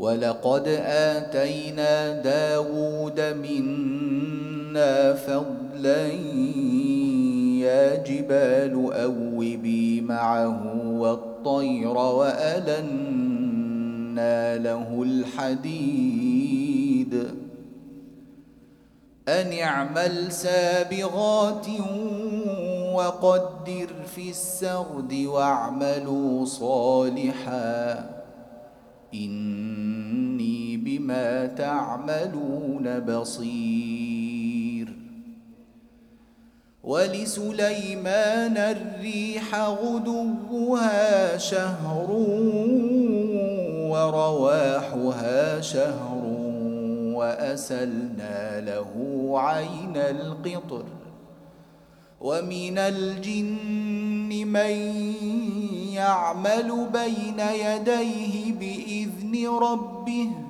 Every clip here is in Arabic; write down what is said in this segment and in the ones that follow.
ولقد آتينا داود منا فضلا يا جبال أوبي معه والطير وألنا له الحديد. أن اعمل سابغات وقدر في السرد واعملوا صالحا. إني بما تعملون بصير. ولسليمان الريح غدوها شهر ورواحها شهر وأسلنا له عين القطر. ومن الجن من يعمل بين يديه بإذن ربه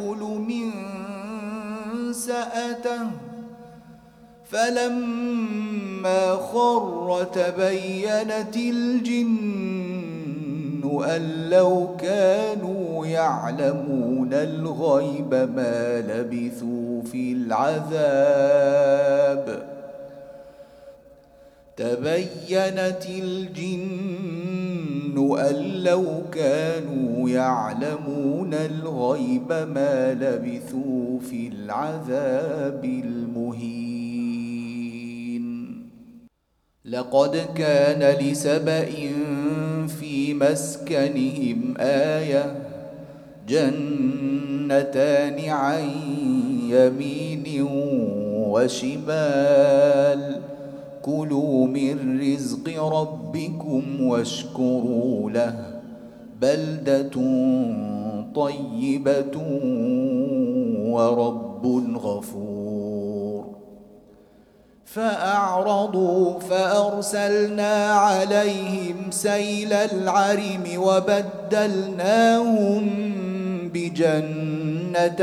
تأكل من سأته. فلما خر تبينت الجن أن لو كانوا يعلمون الغيب ما لبثوا في العذاب. تبينت الجن أن لو كانوا يعلمون الغيب ما لبثوا في العذاب المهين. لقد كان لسبإ في مسكنهم آية جنتان عن يمين وشمال. كلوا من رزق ربكم واشكروا له بلدة طيبة ورب غفور فأعرضوا فأرسلنا عليهم سيل العرم وبدلناهم بجنتيهم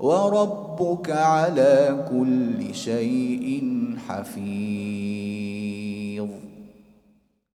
وربك على كل شيء حفيظ.